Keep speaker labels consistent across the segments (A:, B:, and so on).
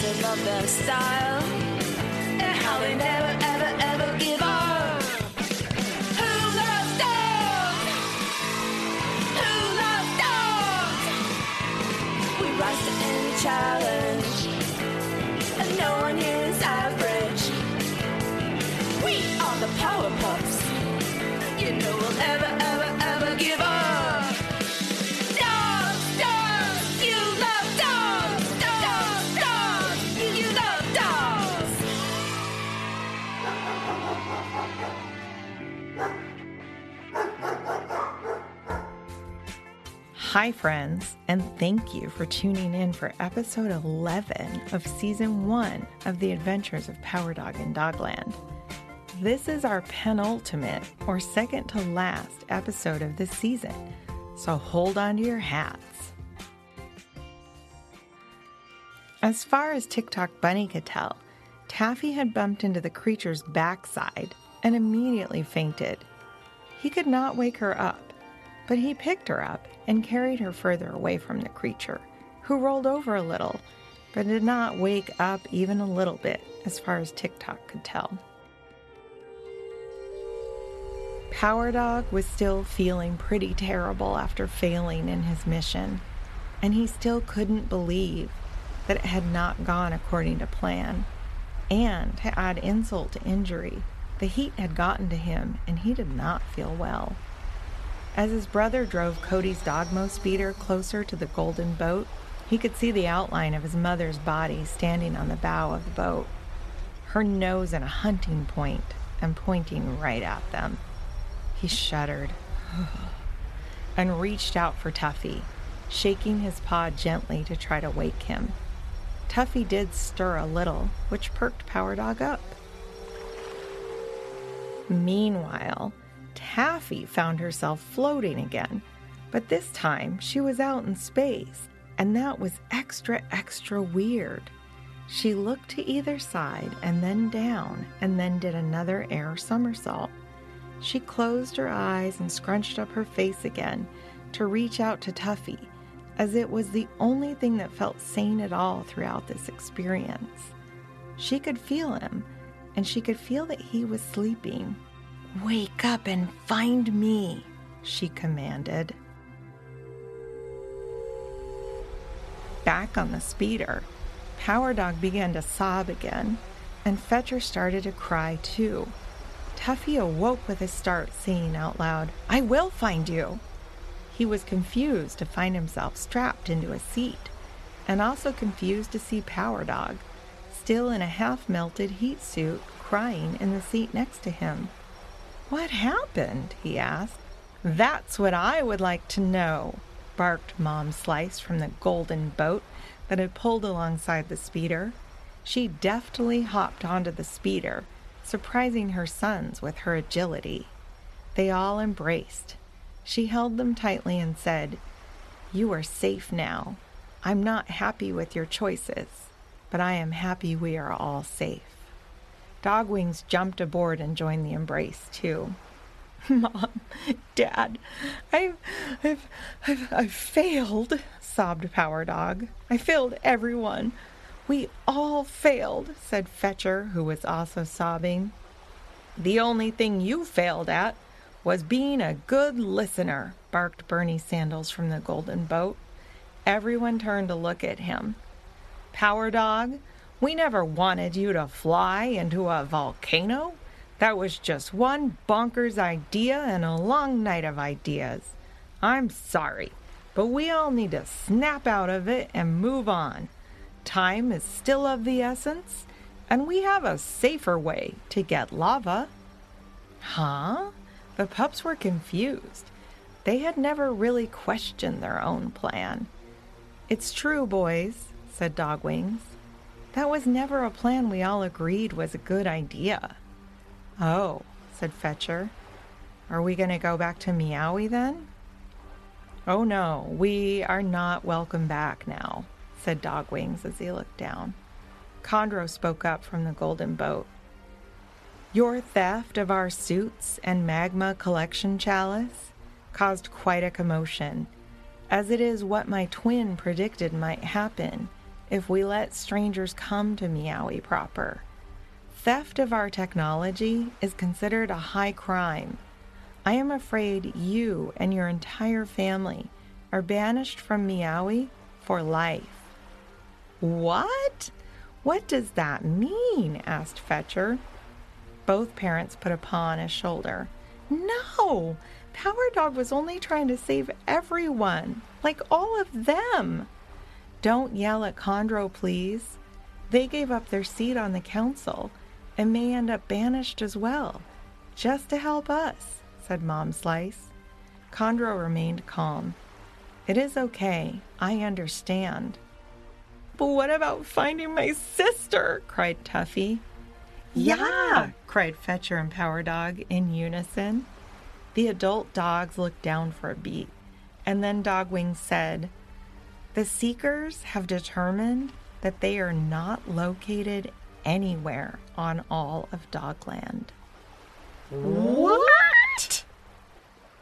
A: to love their style and how they never,
B: Hi, friends, and thank you for tuning in for episode 11 of season one of The Adventures of Power Dog in Dogland. This is our penultimate or second to last episode of this season, so hold on to your hats. As far as Tick Tock Bunny could tell, Taffy had bumped into the creature's backside and immediately fainted. He could not wake her up, but he picked her up and carried her further away from the creature, who rolled over a little, but did not wake up even a little bit, as far as Tick Tock could tell. Power Dog was still feeling pretty terrible after failing in his mission, and he still couldn't believe that it had not gone according to plan. And to add insult to injury, the heat had gotten to him and he did not feel well. As his brother drove Cody's Dogmo speeder closer to the golden boat, he could see the outline of his mother's body standing on the bow of the boat, her nose in a hunting point and pointing right at them. He shuddered and reached out for Tuffy, shaking his paw gently to try to wake him. Tuffy did stir a little, which perked Power Dog up. Meanwhile, Taffy found herself floating again, but this time she was out in space, and that was extra, extra weird. She looked to either side and then down, and then did another air somersault. She closed her eyes and scrunched up her face again to reach out to Tuffy, as it was the only thing that felt sane at all throughout this experience. She could feel him, and she could feel that he was sleeping. Wake up and find me, she commanded. Back on the speeder, Power Dog began to sob again, and Fetcher started to cry too. Tuffy awoke with a start, saying out loud, I will find you. He was confused to find himself strapped into a seat, and also confused to see Power Dog, still in a half melted heat suit, crying in the seat next to him. What happened? he asked. That's what I would like to know, barked Mom Slice from the golden boat that had pulled alongside the speeder. She deftly hopped onto the speeder, surprising her sons with her agility. They all embraced. She held them tightly and said, You are safe now. I'm not happy with your choices, but I am happy we are all safe. Dogwings jumped aboard and joined the embrace, too. Mom, Dad, I've, I've, I've, I've failed, sobbed Power Dog. I failed everyone. We all failed, said Fetcher, who was also sobbing. The only thing you failed at was being a good listener, barked Bernie Sandals from the Golden Boat. Everyone turned to look at him. Power Dog, we never wanted you to fly into a volcano. That was just one bonkers idea and a long night of ideas. I'm sorry, but we all need to snap out of it and move on. Time is still of the essence, and we have a safer way to get lava. Huh? The pups were confused. They had never really questioned their own plan. It's true, boys, said Dogwings. That was never a plan we all agreed was a good idea. Oh, said Fetcher. Are we going to go back to Meowie then? Oh no, we are not welcome back now, said Dogwings as he looked down. Chondro spoke up from the golden boat. Your theft of our suits and magma collection chalice caused quite a commotion, as it is what my twin predicted might happen if we let strangers come to Meowie proper. Theft of our technology is considered a high crime. I am afraid you and your entire family are banished from Meowie for life. What? What does that mean? asked Fetcher. Both parents put a paw on his shoulder. No! Power Dog was only trying to save everyone, like all of them. Don't yell at Chondro, please. They gave up their seat on the council and may end up banished as well, just to help us, said Mom Slice. Chondro remained calm. It is okay. I understand. But what about finding my sister? cried Tuffy. Yeah, cried Fetcher and Power Dog in unison. The adult dogs looked down for a beat, and then Dogwing said, The Seekers have determined that they are not located anywhere on all of Dogland. What?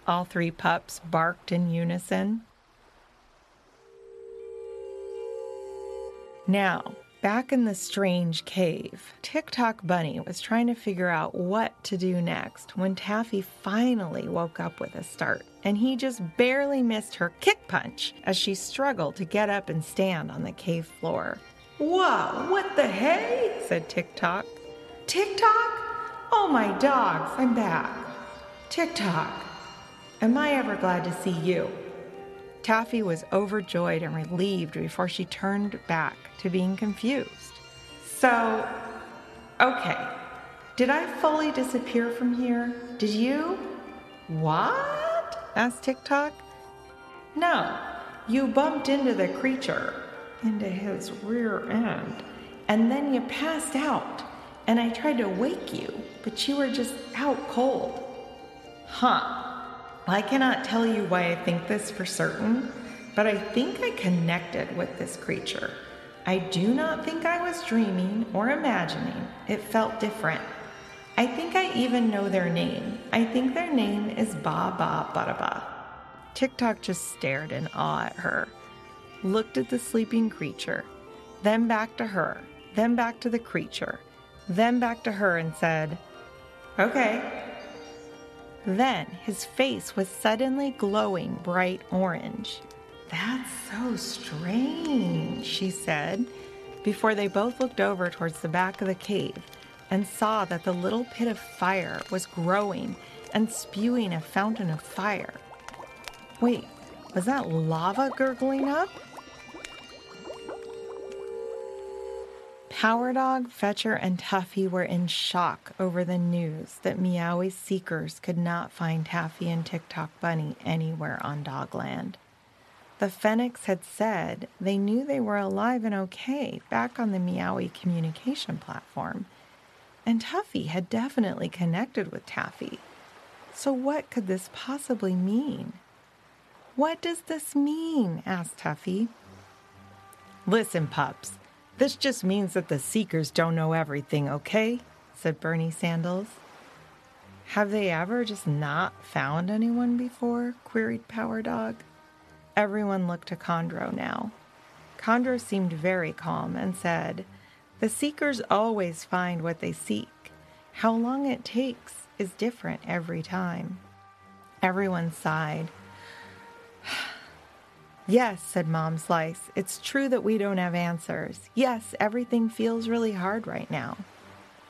B: All three pups barked in unison. Now, back in the strange cave, Tick Tock Bunny was trying to figure out what to do next when Taffy finally woke up with a start, and he just barely missed her kick punch as she struggled to get up and stand on the cave floor. Whoa, what the hey? said Tick Tock. TikTok? Oh, my dogs, I'm back. Tick Tock, am I ever glad to see you? Taffy was overjoyed and relieved before she turned back to being confused. So, okay, did I fully disappear from here? Did you? What? Asked Tick Tock. No, you bumped into the creature, into his rear end, and then you passed out. And I tried to wake you, but you were just out cold. Huh. I cannot tell you why I think this for certain, but I think I connected with this creature. I do not think I was dreaming or imagining. It felt different. I think I even know their name. I think their name is Ba Ba Ba. Tick Tock just stared in awe at her, looked at the sleeping creature, then back to her, then back to the creature, then back to her and said, Okay. Then his face was suddenly glowing bright orange. That's so strange, she said, before they both looked over towards the back of the cave and saw that the little pit of fire was growing and spewing a fountain of fire. Wait, was that lava gurgling up? Power Dog, Fetcher, and Tuffy were in shock over the news that Meowie's seekers could not find Taffy and Tick Tock Bunny anywhere on Dogland. The Fennecs had said they knew they were alive and okay back on the Meowie communication platform, and Tuffy had definitely connected with Taffy. So, what could this possibly mean? What does this mean? asked Tuffy. Listen, pups, this just means that the Seekers don't know everything, okay? said Bernie Sandals. Have they ever just not found anyone before? queried Power Dog. Everyone looked to Chondro now. Chondro seemed very calm and said, The Seekers always find what they seek. How long it takes is different every time. Everyone sighed. Yes, said Mom Slice. It's true that we don't have answers. Yes, everything feels really hard right now.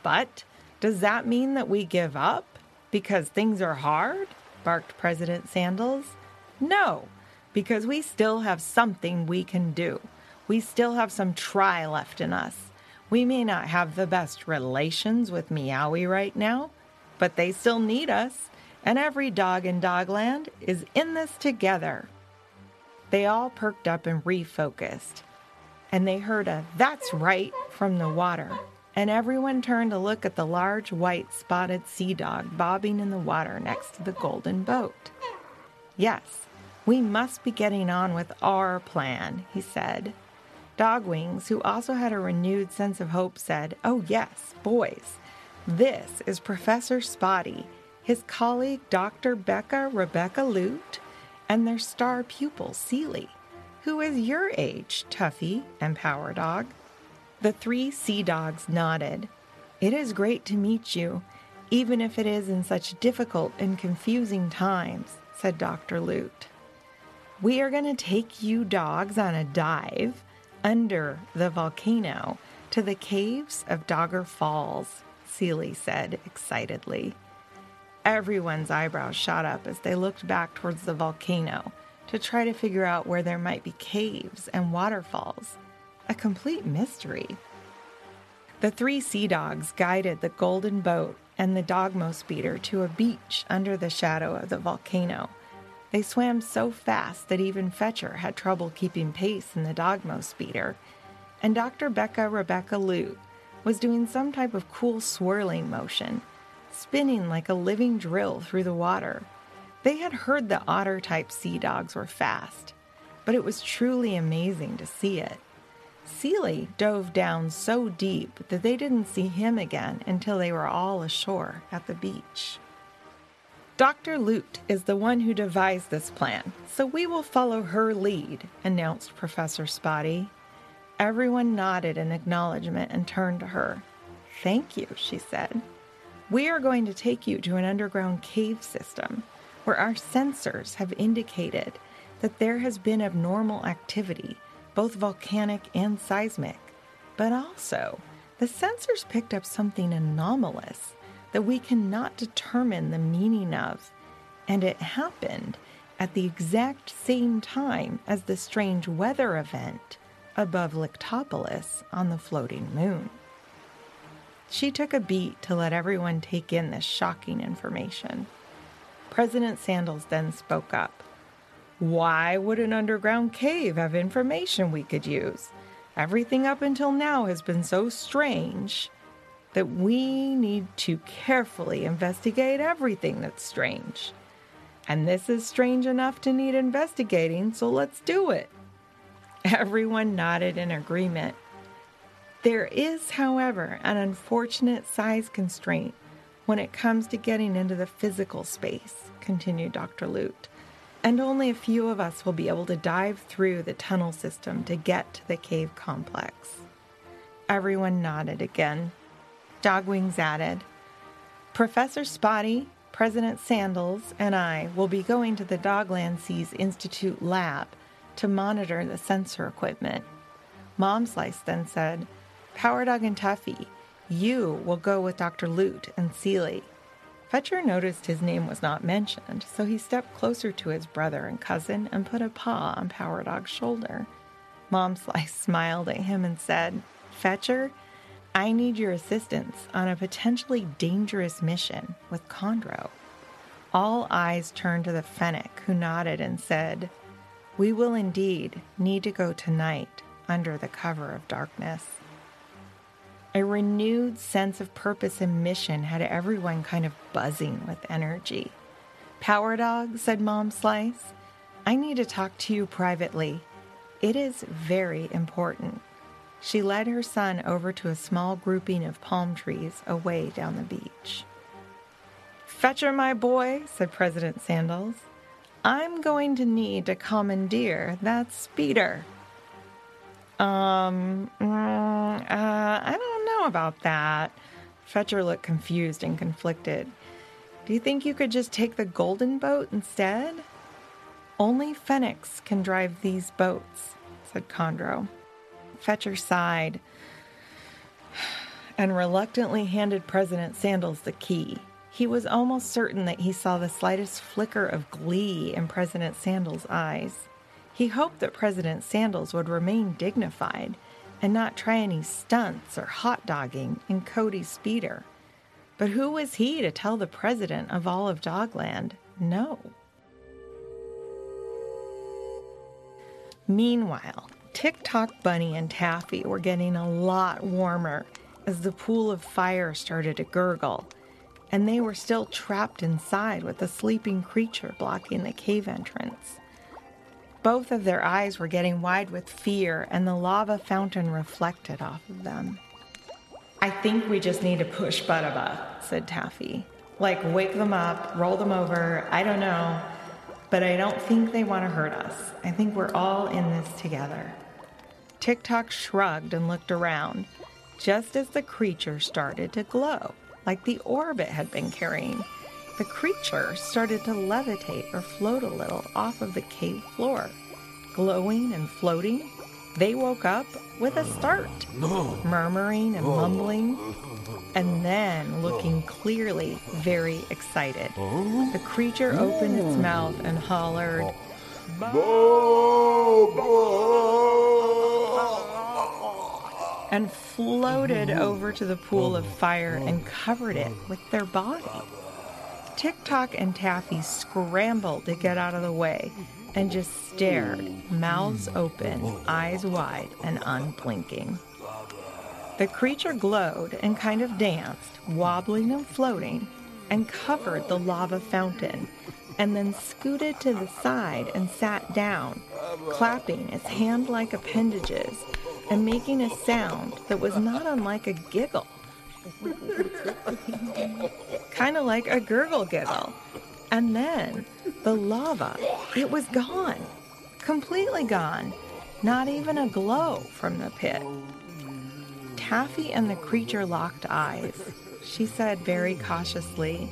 B: But does that mean that we give up because things are hard? barked President Sandals. No, because we still have something we can do. We still have some try left in us. We may not have the best relations with Meowie right now, but they still need us, and every dog in Dogland is in this together. They all perked up and refocused, and they heard a that's right from the water. And everyone turned to look at the large white spotted sea dog bobbing in the water next to the golden boat. Yes, we must be getting on with our plan, he said. Dogwings, who also had a renewed sense of hope, said, Oh, yes, boys, this is Professor Spotty, his colleague Dr. Becca Rebecca Lute, and their star pupil, Seely, who is your age, Tuffy and Power Dog? The three sea dogs nodded. It is great to meet you, even if it is in such difficult and confusing times, said Dr. Lute. We are going to take you dogs on a dive under the volcano to the caves of Dogger Falls, Seeley said excitedly. Everyone's eyebrows shot up as they looked back towards the volcano to try to figure out where there might be caves and waterfalls. A complete mystery. The three sea dogs guided the golden boat and the dogmo speeder to a beach under the shadow of the volcano. They swam so fast that even Fetcher had trouble keeping pace in the dogmo speeder, and Dr. Becca Rebecca Lute was doing some type of cool swirling motion, spinning like a living drill through the water. They had heard the otter type sea dogs were fast, but it was truly amazing to see it. Seeley dove down so deep that they didn't see him again until they were all ashore at the beach. Dr. Lute is the one who devised this plan, so we will follow her lead, announced Professor Spotty. Everyone nodded in acknowledgement and turned to her. Thank you, she said. We are going to take you to an underground cave system where our sensors have indicated that there has been abnormal activity, both volcanic and seismic. But also, the sensors picked up something anomalous that we cannot determine the meaning of, and it happened at the exact same time as the strange weather event above Lictopolis on the floating moon. She took a beat to let everyone take in this shocking information. President Sandals then spoke up. Why would an underground cave have information we could use? Everything up until now has been so strange that we need to carefully investigate everything that's strange. And this is strange enough to need investigating, so let's do it. Everyone nodded in agreement. There is, however, an unfortunate size constraint when it comes to getting into the physical space, continued Dr. Lute, and only a few of us will be able to dive through the tunnel system to get to the cave complex. Everyone nodded again. Dogwings added, Professor Spotty, President Sandals, and I will be going to the Dogland Seas Institute lab to monitor the sensor equipment. Mom Slice then said, Power Dog and Tuffy, you will go with Dr. Lute and Seeley. Fetcher noticed his name was not mentioned, so he stepped closer to his brother and cousin and put a paw on Power Dog's shoulder. Mom Slice smiled at him and said, Fetcher, I need your assistance on a potentially dangerous mission with Chondro. All eyes turned to the Fennec, who nodded and said, We will indeed need to go tonight under the cover of darkness. A renewed sense of purpose and mission had everyone kind of buzzing with energy. Power Dog, said Mom Slice, I need to talk to you privately. It is very important. She led her son over to a small grouping of palm trees away down the beach. Fetcher, my boy, said President Sandals. I'm going to need to commandeer that speeder. Um, mm, uh, I don't know about that. Fetcher looked confused and conflicted. Do you think you could just take the golden boat instead? Only Fennecs can drive these boats, said Chondro. Fetcher sighed and reluctantly handed President Sandals the key. He was almost certain that he saw the slightest flicker of glee in President Sandals' eyes. He hoped that President Sandals would remain dignified and not try any stunts or hot dogging in Cody's speeder. But who was he to tell the president of all of Dogland no? Meanwhile, Tick Tock Bunny and Taffy were getting a lot warmer as the pool of fire started to gurgle, and they were still trapped inside with the sleeping creature blocking the cave entrance. Both of their eyes were getting wide with fear, and the lava fountain reflected off of them. I think we just need to push Butaba, said Taffy. Like, wake them up, roll them over, I don't know. but I don't think they want to hurt us. I think we're all in this together. Tick Tock shrugged and looked around, just as the creature started to glow, like the orb it had been carrying. The creature started to levitate or float a little off of the cave floor. Glowing and floating, they woke up with a start, murmuring and mumbling, and then looking clearly very excited. Oh. The creature opened its mouth and hollered, and floated over to the pool of fire and covered it with their body. Tick Tock and Taffy scrambled to get out of the way and just stared, mouths open, eyes wide, and unblinking. The creature glowed and kind of danced, wobbling and floating, and covered the lava fountain, and then scooted to the side and sat down, clapping its hand like appendages and making a sound that was not unlike a giggle. kind of like a gurgle giggle. And then the lava, it was gone. Completely gone. Not even a glow from the pit. Taffy and the creature locked eyes. She said very cautiously,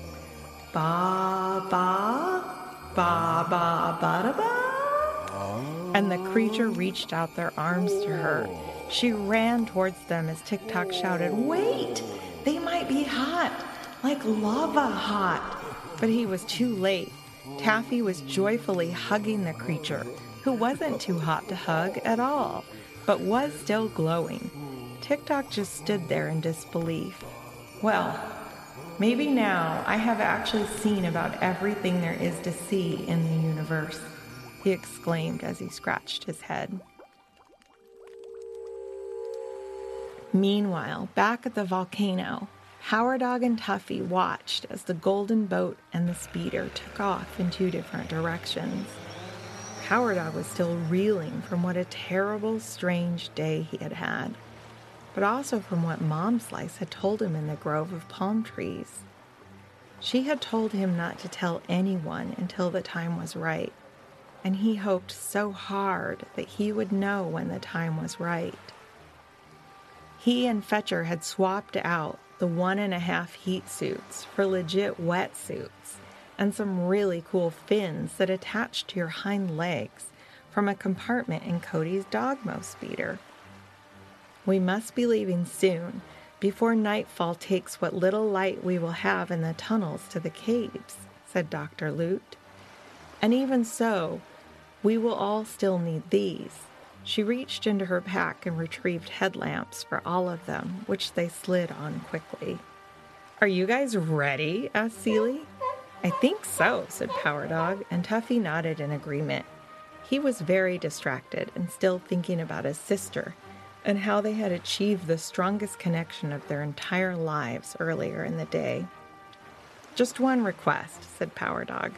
B: Ba ba, ba ba ba da ba. And the creature reached out their arms to her. She ran towards them as Tick Tock shouted, Wait! They might be hot, like lava hot. But he was too late. Taffy was joyfully hugging the creature, who wasn't too hot to hug at all, but was still glowing. Tick Tock just stood there in disbelief. Well, maybe now I have actually seen about everything there is to see in the universe, he exclaimed as he scratched his head. Meanwhile, back at the volcano, Power Dog and Tuffy watched as the golden boat and the speeder took off in two different directions. Power Dog was still reeling from what a terrible, strange day he had had, but also from what Mom Slice had told him in the grove of palm trees. She had told him not to tell anyone until the time was right, and he hoped so hard that he would know when the time was right. He and Fetcher had swapped out the one and a half heat suits for legit wetsuits and some really cool fins that attached to your hind legs from a compartment in Cody's Dogmo speeder. We must be leaving soon before nightfall takes what little light we will have in the tunnels to the caves, said Dr. Lute. And even so, we will all still need these. She reached into her pack and retrieved headlamps for all of them, which they slid on quickly. Are you guys ready? asked Seely. I think so, said Power Dog, and Tuffy nodded in agreement. He was very distracted and still thinking about his sister and how they had achieved the strongest connection of their entire lives earlier in the day. Just one request, said Power Dog.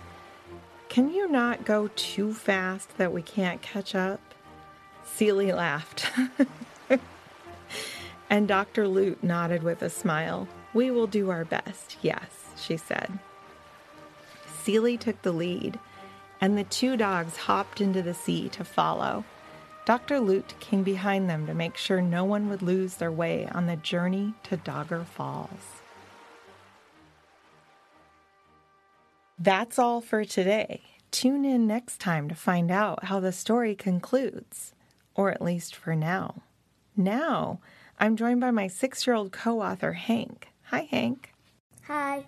B: Can you not go too fast that we can't catch up? Seely laughed. and Dr. Lute nodded with a smile. We will do our best, yes, she said. Seely took the lead, and the two dogs hopped into the sea to follow. Dr. Lute came behind them to make sure no one would lose their way on the journey to Dogger Falls. That's all for today. Tune in next time to find out how the story concludes, or at least for now. Now, I'm joined by my six year old co author, Hank. Hi, Hank.
C: Hi.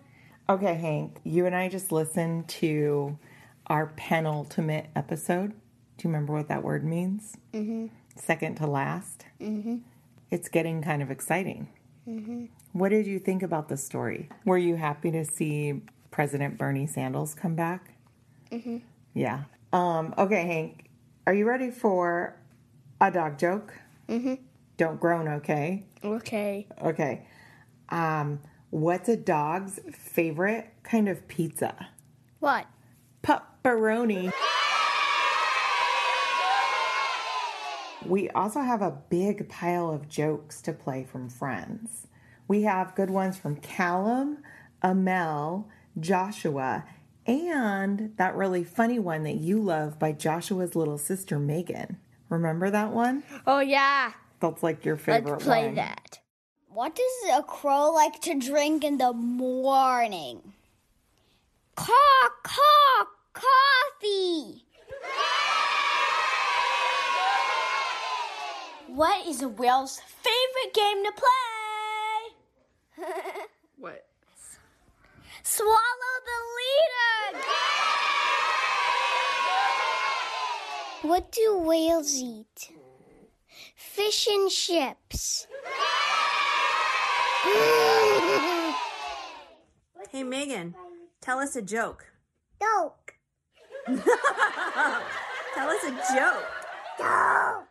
B: Okay, Hank, you and I just listened to our penultimate episode. Do you remember what that word means? Mm-hmm. Second to last? Mm-hmm. It's getting kind of exciting. Mm-hmm. What did you think about the story? Were you happy to see President Bernie Sanders come back? Mm-hmm. Yeah. Um, okay, Hank, are you ready for a dog joke? Mm-hmm. Don't groan, okay?
C: Okay.
B: Okay. Um, what's a dog's favorite kind of pizza?
C: What?
B: Pepperoni. We also have a big pile of jokes to play from friends. We have good ones from Callum, Amel, Joshua, and that really funny one that you love by Joshua's little sister Megan. Remember that one?
C: Oh, yeah.
B: That's like your favorite
C: Let's play
B: one.
C: that.
D: What does a crow like to drink in the morning? Caw, caw, coffee. What is a whale's favorite game to play?
B: What?
D: Swallow the leader. What do whales eat? Fish and chips.
E: Hey, Megan, tell us a joke.
D: Doke.
E: Tell us a joke.
D: Doke.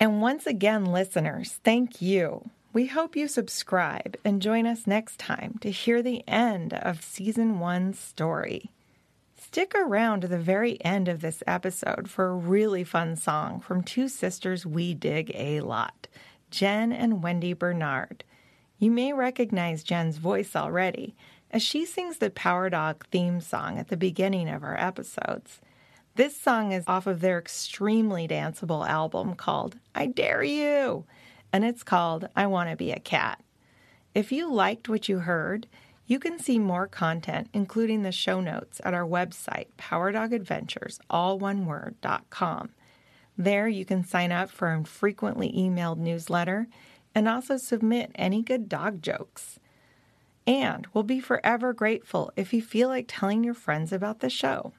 B: And once again, listeners, thank you. We hope you subscribe and join us next time to hear the end of season one's story. Stick around to the very end of this episode for a really fun song from two sisters we dig a lot, Jen and Wendy Bernard. You may recognize Jen's voice already, as she sings the Power Dog theme song at the beginning of our episodes. This song is off of their extremely danceable album called I Dare You, and it's called I Want to Be a Cat. If you liked what you heard, you can see more content, including the show notes, at our website, powerdogadventures, all one word, dot com. There you can sign up for a frequently emailed newsletter and also submit any good dog jokes. And we'll be forever grateful if you feel like telling your friends about the show.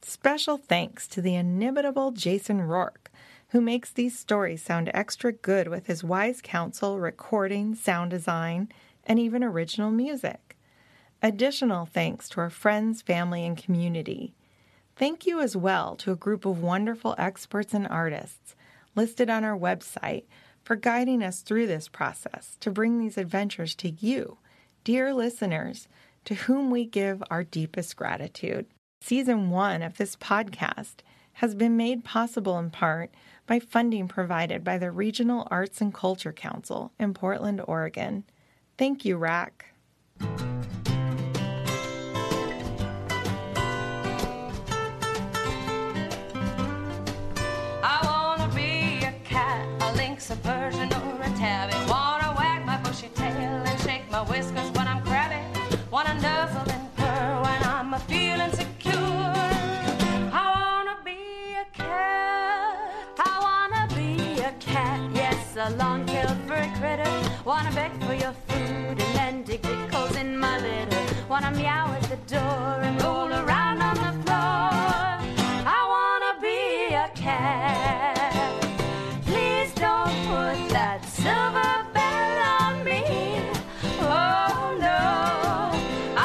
B: Special thanks to the inimitable Jason Roark, who makes these stories sound extra good with his wise counsel, recording, sound design, and even original music. Additional thanks to our friends, family, and community. Thank you as well to a group of wonderful experts and artists listed on our website for guiding us through this process to bring these adventures to you, dear listeners, to whom we give our deepest gratitude. Season one of this podcast has been made possible in part by funding provided by the Regional Arts and Culture Council in Portland, Oregon. Thank you, RAC.
A: I wanna beg for your food and then dig tickles in my litter. Wanna meow at the door and roll around on the floor. I wanna be a cat. Please don't put that silver bell on me. Oh no.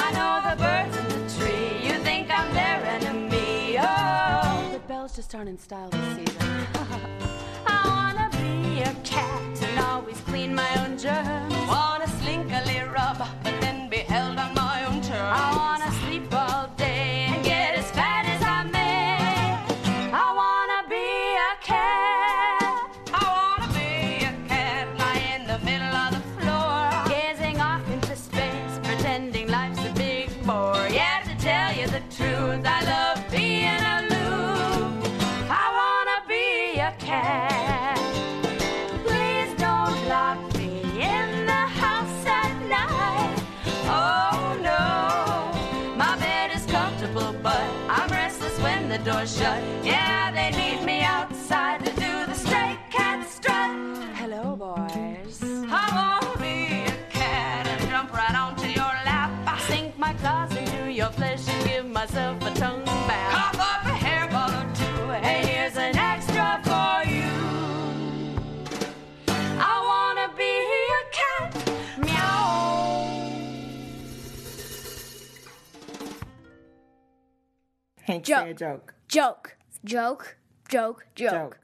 A: I know the birds in the tree. You think I'm their enemy. Oh. The bells just aren't in style this season. I wanna be a cat clean my own germs. Wanna slinkily rub, door's shut. Yeah, they need me outside to do the stray cat strut. Hello, boys. I wanna be a cat and jump right onto your lap. I sink my claws into your flesh and give myself a tongue bath. Cough up a hairball or two. Hey, here's an extra for you. I wanna be a cat. Meow.
B: Hank,
C: Joke.
B: say a joke.
C: Joke. Joke. Joke. Joke.
B: Joke.